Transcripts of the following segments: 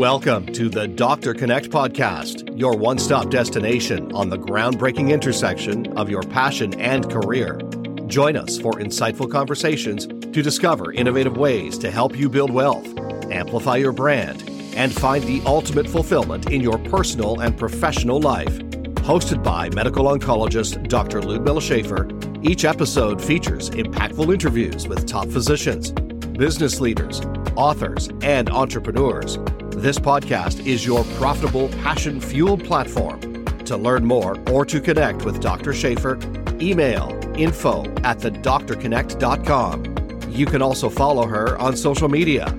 Welcome to the Doctor Connect podcast, your one stop destination on the groundbreaking intersection of your passion and career. Join us for insightful conversations to discover innovative ways to help you build wealth, amplify your brand, and find the ultimate fulfillment in your personal and professional life. Hosted by medical oncologist Dr. Liudmila Schafer, each episode features impactful interviews with top physicians, business leaders, authors, and entrepreneurs. This podcast is your profitable, passion fueled platform. To learn more or to connect with Dr. Schafer, email info at thedoctorconnect.com. You can also follow her on social media.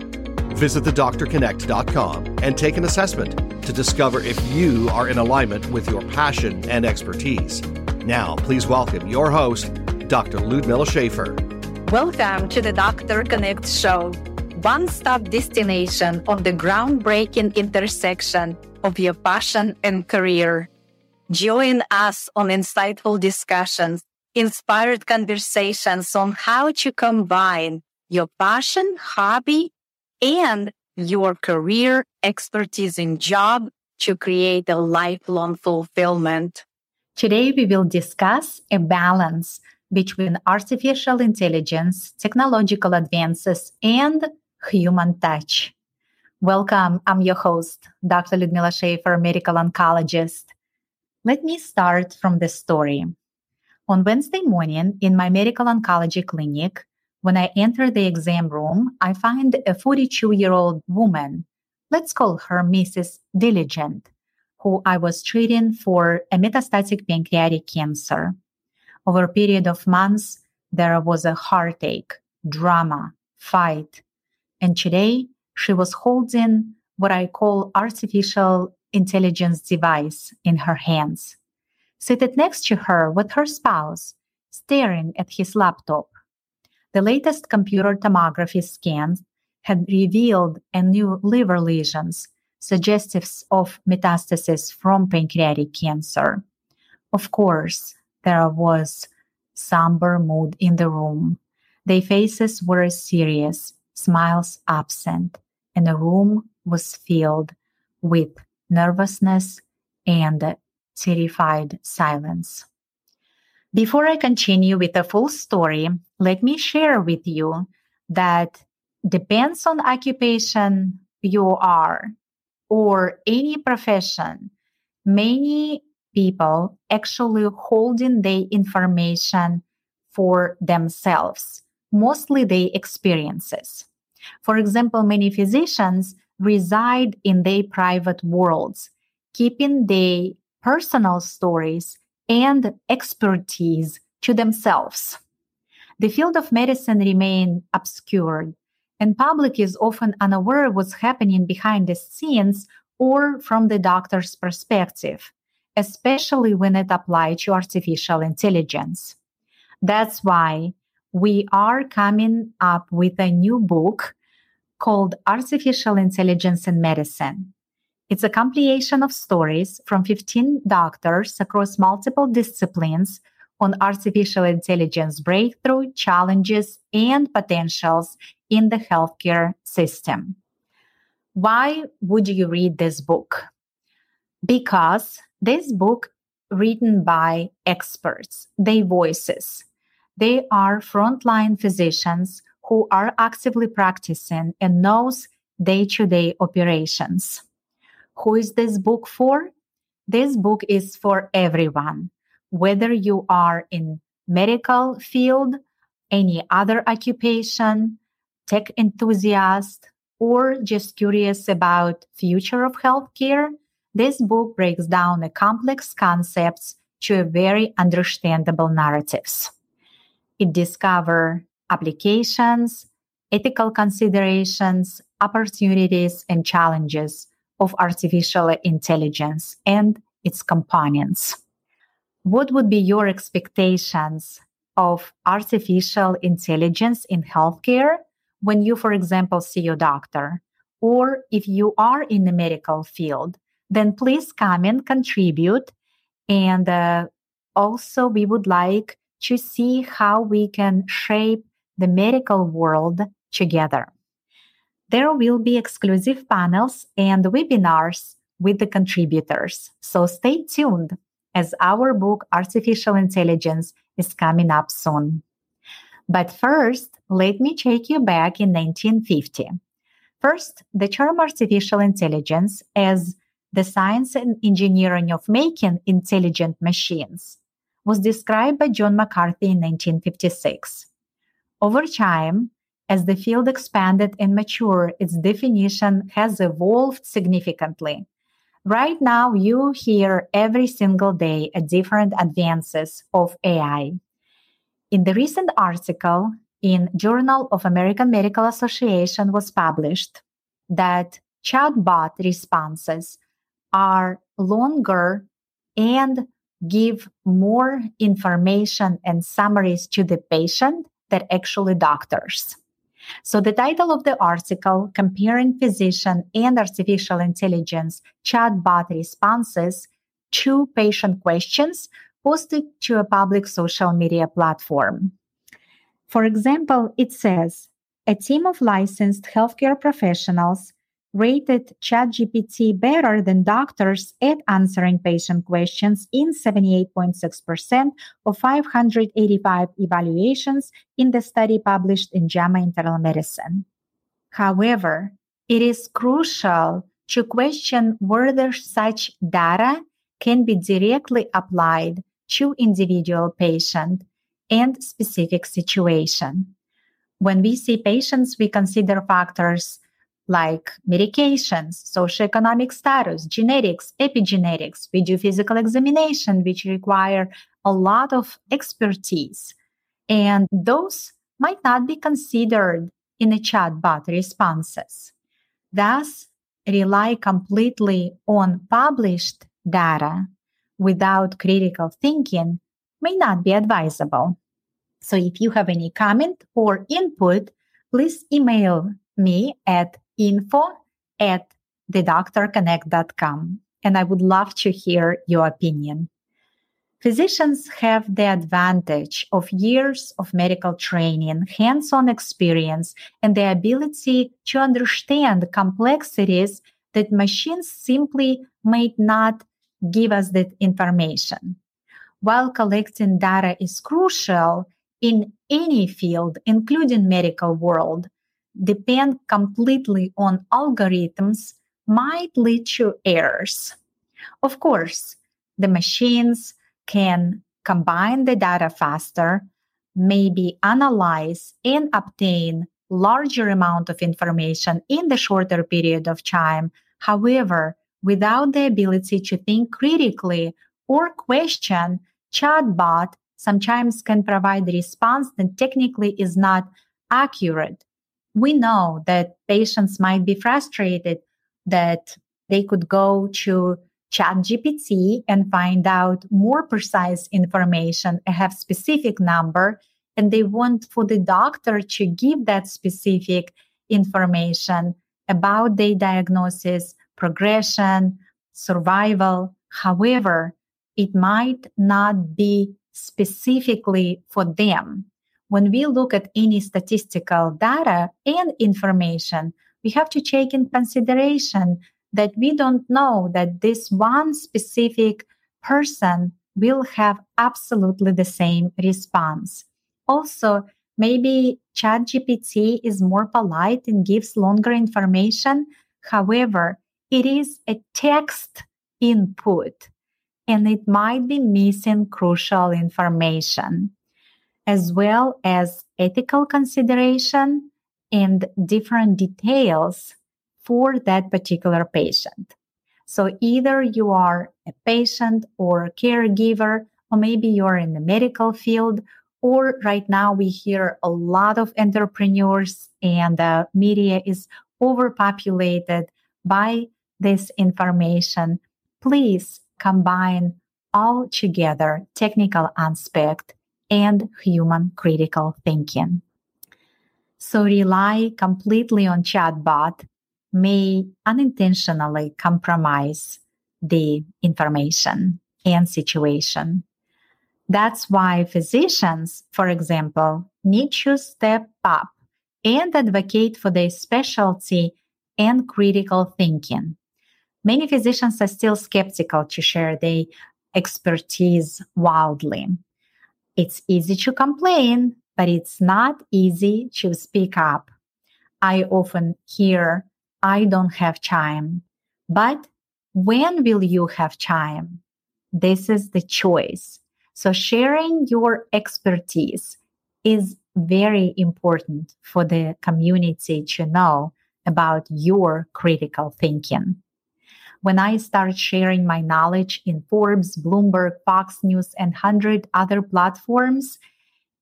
Visit thedoctorconnect.com and take an assessment to discover if you are in alignment with your passion and expertise. Now, please welcome your host, Dr. Liudmila Schafer. Welcome to the Doctor Connect Show, one stop destination on the groundbreaking intersection of your passion and career. Join us on insightful discussions, inspired conversations on how to combine your passion, hobby, and your career expertise in job to create a lifelong fulfillment. Today, we will discuss a balance between artificial intelligence, technological advances, and human touch. Welcome. I'm your host, Dr. Liudmila Schafer, medical oncologist. Let me start from the story. On Wednesday morning in my medical oncology clinic, when I enter the exam room, I find a 42 year old woman. Let's call her Mrs. Diligent, who I was treating for a metastatic pancreatic cancer. Over a period of months, there was a heartache, drama, fight. And today, she was holding what I call artificial intelligence device in her hands. Seated next to her with her spouse, staring at his laptop. The latest computer tomography scans had revealed a new liver lesions, suggestive of metastasis from pancreatic cancer. Of course, there was somber mood in the room. Their faces were serious, smiles absent, and the room was filled with nervousness and terrified silence. Before I continue with the full story, let me share with you that depends on occupation you are or any profession, many people actually holding the information for themselves, mostly the experiences. For example, many physicians reside in their private worlds, keeping their personal stories and expertise to themselves. The field of medicine remain obscured, and public is often unaware of what's happening behind the scenes or from the doctor's perspective especially when it applied to artificial intelligence. That's why we are coming up with a new book called Artificial Intelligence in Medicine. It's a compilation of stories from 15 doctors across multiple disciplines on artificial intelligence breakthrough, challenges, and potentials in the healthcare system. Why would you read this book? Because this book written by experts, their voices. They are frontline physicians who are actively practicing and knows day-to-day operations. Who is this book for? This book is for everyone, whether you are in medical field, any other occupation, tech enthusiast, or just curious about future of healthcare this book breaks down the complex concepts to a very understandable narratives. It discovers applications, ethical considerations, opportunities, and challenges of artificial intelligence and its components. What would be your expectations of artificial intelligence in healthcare when you, for example, see your doctor? Or if you are in the medical field, then please come and contribute. And uh, also, we would like to see how we can shape the medical world together. there will be exclusive panels and webinars with the contributors. So stay tuned as our book, Artificial Intelligence, is coming up soon. But first, let me take you back in 1950. First, the term artificial intelligence as the science and engineering of making intelligent machines was described by John McCarthy in 1956. Over time, as the field expanded and matured, its definition has evolved significantly. Right now, you hear every single day a different advances of AI. In the recent article in Journal of American Medical Association was published that chatbot responses are longer and give more information and summaries to the patient than actually doctors. So, the title of the article, Comparing Physician and Artificial Intelligence Chatbot Responses to Patient Questions, posted to a public social media platform. For example, it says a team of licensed healthcare professionals rated ChatGPT better than doctors at answering patient questions in 78.6% of 585 evaluations in the study published in JAMA Internal Medicine. However, it is crucial to question whether such data can be directly applied to individual patient and specific situation. When we see patients, we consider factors like medications, socioeconomic status, genetics, epigenetics. We do physical examination, which require a lot of expertise. And those might not be considered in a chatbot responses. Thus, rely completely on published data without critical thinking may not be advisable. So if you have any comment or input, please email me at info at thedoctorconnect.com. And I would love to hear your opinion. Physicians have the advantage of years of medical training, hands on experience, and the ability to understand complexities that machines simply might not give us that information. While collecting data is crucial in any field, including medical world, depend completely on algorithms might lead to errors. Of course, the machines can combine the data faster, maybe analyze and obtain larger amount of information in the shorter period of time. However, without the ability to think critically or question, chatbot sometimes can provide a response that technically is not accurate we know that patients might be frustrated that they could go to ChatGPT and find out more precise information, and have specific number, and they want for the doctor to give that specific information about their diagnosis, progression, survival. However, it might not be specifically for them when we look at any statistical data and information, we have to take in consideration that we don't know that this one specific person will have absolutely the same response. Also, maybe ChatGPT is more polite and gives longer information. However, it is a text input and it might be missing crucial information as well as ethical consideration and different details for that particular patient. So either you are a patient or a caregiver, or maybe you're in the medical field, or right now we hear a lot of entrepreneurs and the media is overpopulated by this information. Please combine all together technical aspect and human critical thinking. So rely completely on chatbot may unintentionally compromise the information and situation. That's why physicians, for example, need to step up and advocate for their specialty and critical thinking. Many physicians are still skeptical to share their expertise wildly. It's easy to complain, but it's not easy to speak up. I often hear, I don't have time. But when will you have time? This is the choice. So sharing your expertise is very important for the community to know about your critical thinking. When I started sharing my knowledge in Forbes, Bloomberg, Fox News, and 100 other platforms,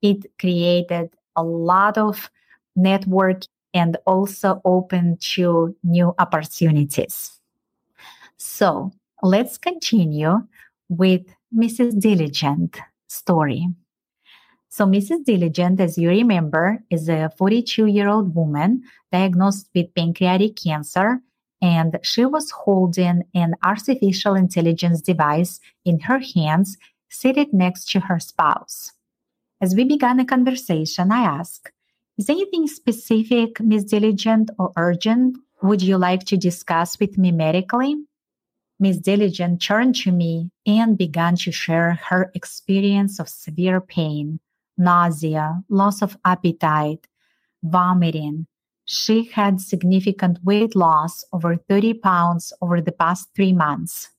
it created a lot of network and also opened to new opportunities. So let's continue with Mrs. Diligent story. So, Mrs. Diligent, as you remember, is a 42 year old woman diagnosed with pancreatic cancer, and she was holding an artificial intelligence device in her hands, seated next to her spouse. As we began a conversation, I asked, Is anything specific, Miss Diligent, or urgent would you like to discuss with me medically? Miss Diligent turned to me and began to share her experience of severe pain, nausea, loss of appetite, vomiting. She had significant weight loss, over 30 pounds, over the past three months.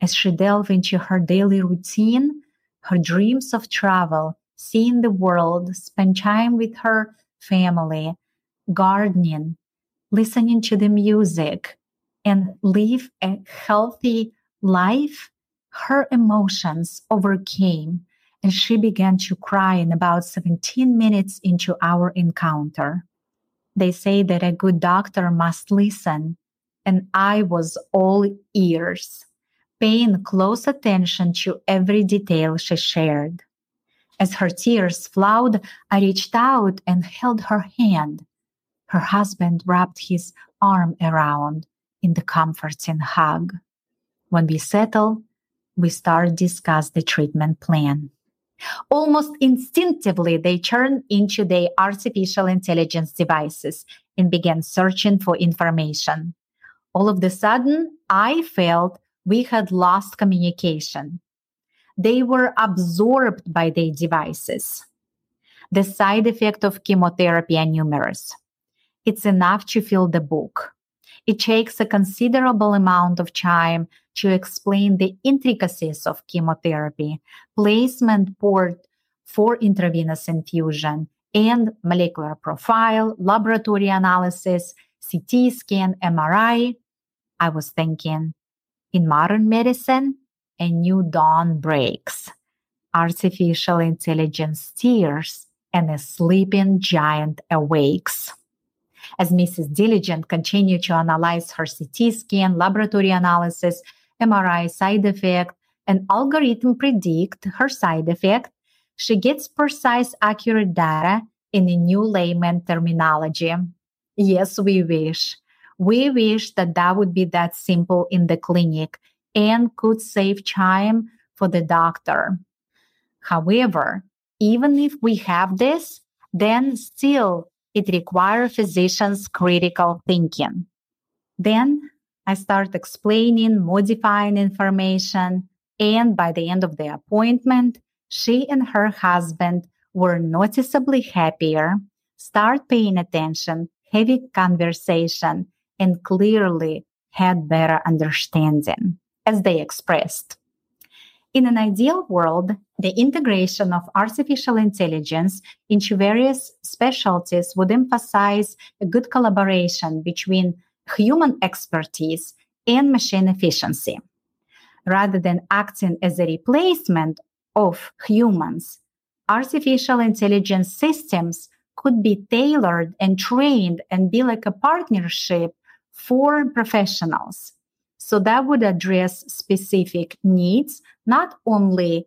As she delved into her daily routine, her dreams of travel, seeing the world, spend time with her family, gardening, listening to the music, and live a healthy life, her emotions overcame and she began to cry in about 17 minutes into our encounter. They say that a good doctor must listen, and I was all ears, paying close attention to every detail she shared. As her tears flowed, I reached out and held her hand. Her husband wrapped his arm around in the comforting hug. When we settle, we start discuss the treatment plan. Almost instinctively, they turned into their artificial intelligence devices and began searching for information. All of a sudden, I felt we had lost communication. They were absorbed by their devices. The side effect of chemotherapy are numerous. It's enough to fill the book. It takes a considerable amount of time to explain the intricacies of chemotherapy, placement port for intravenous infusion, and molecular profile, laboratory analysis, CT scan, MRI. I was thinking, in modern medicine, a new dawn breaks. Artificial intelligence tears and a sleeping giant awakes. As Mrs. Diligent continued to analyze her CT scan, laboratory analysis, MRI side effect, and algorithm predict her side effect, she gets precise, accurate data in a new layman terminology. Yes, we wish. We wish that that would be that simple in the clinic and could save time for the doctor. However, even if we have this, then still it requires physicians' critical thinking. Then I start explaining, modifying information, and by the end of the appointment, she and her husband were noticeably happier, start paying attention, heavy conversation, and clearly had better understanding, as they expressed. In an ideal world, the integration of artificial intelligence into various specialties would emphasize a good collaboration between human expertise and machine efficiency. Rather than acting as a replacement of humans, artificial intelligence systems could be tailored and trained and be like a partnership for professionals so that would address specific needs, not only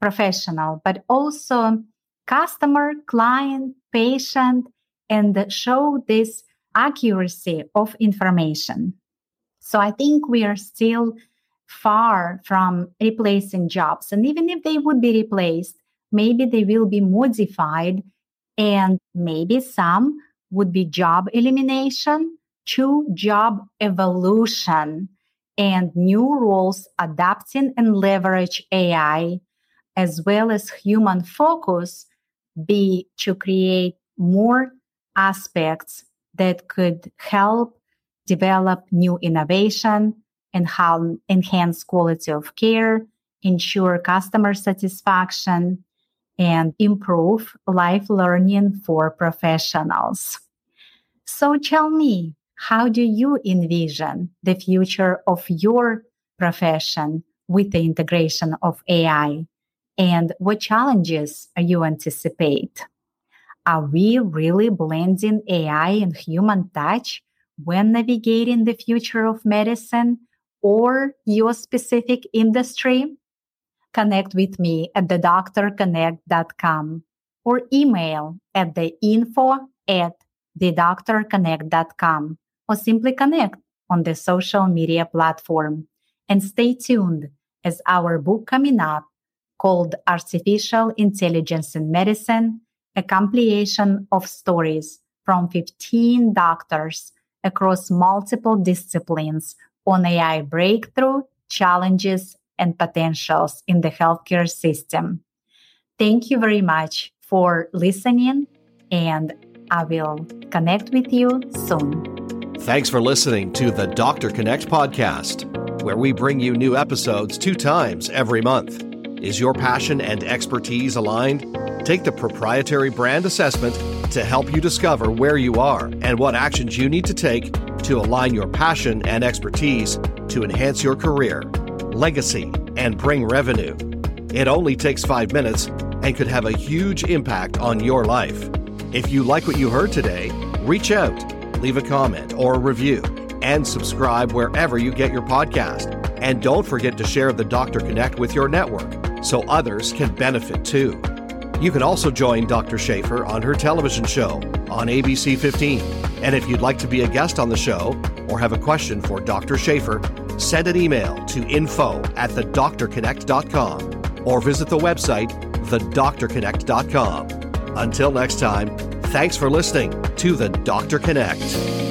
professional, but also customer, client, patient, and show this accuracy of information. So I think we are still far from replacing jobs. And even if they would be replaced, maybe they will be modified and maybe some would be job elimination to job evolution and new roles adapting and leverage AI, as well as human focus, be to create more aspects that could help develop new innovation and how enhance quality of care, ensure customer satisfaction, and improve life learning for professionals. So tell me, how do you envision the future of your profession with the integration of AI? And what challenges are you anticipate? Are we really blending AI and human touch when navigating the future of medicine or your specific industry? Connect with me at thedoctorconnect.com or email at the info at thedoctorconnect.com or simply connect on the social media platform. And stay tuned as our book coming up called Artificial Intelligence in Medicine, a compilation of stories from 15 doctors across multiple disciplines on AI breakthrough, challenges, and potentials in the healthcare system. Thank you very much for listening, and I will connect with you soon. Thanks for listening to the Doctor Connect podcast, where we bring you new episodes two times every month. Is your passion and expertise aligned? Take the proprietary brand assessment to help you discover where you are and what actions you need to take to align your passion and expertise to enhance your career, legacy, and bring revenue. It only takes five minutes and could have a huge impact on your life. If you like what you heard today, reach out leave a comment or a review, and subscribe wherever you get your podcast. And don't forget to share the Doctor Connect with your network so others can benefit too. You can also join Dr. Schafer on her television show on ABC 15. And if you'd like to be a guest on the show or have a question for Dr. Schafer, send an email to info at thedoctorconnect.com or visit the website thedoctorconnect.com. Until next time, Thanks for listening to the Doctor Connect.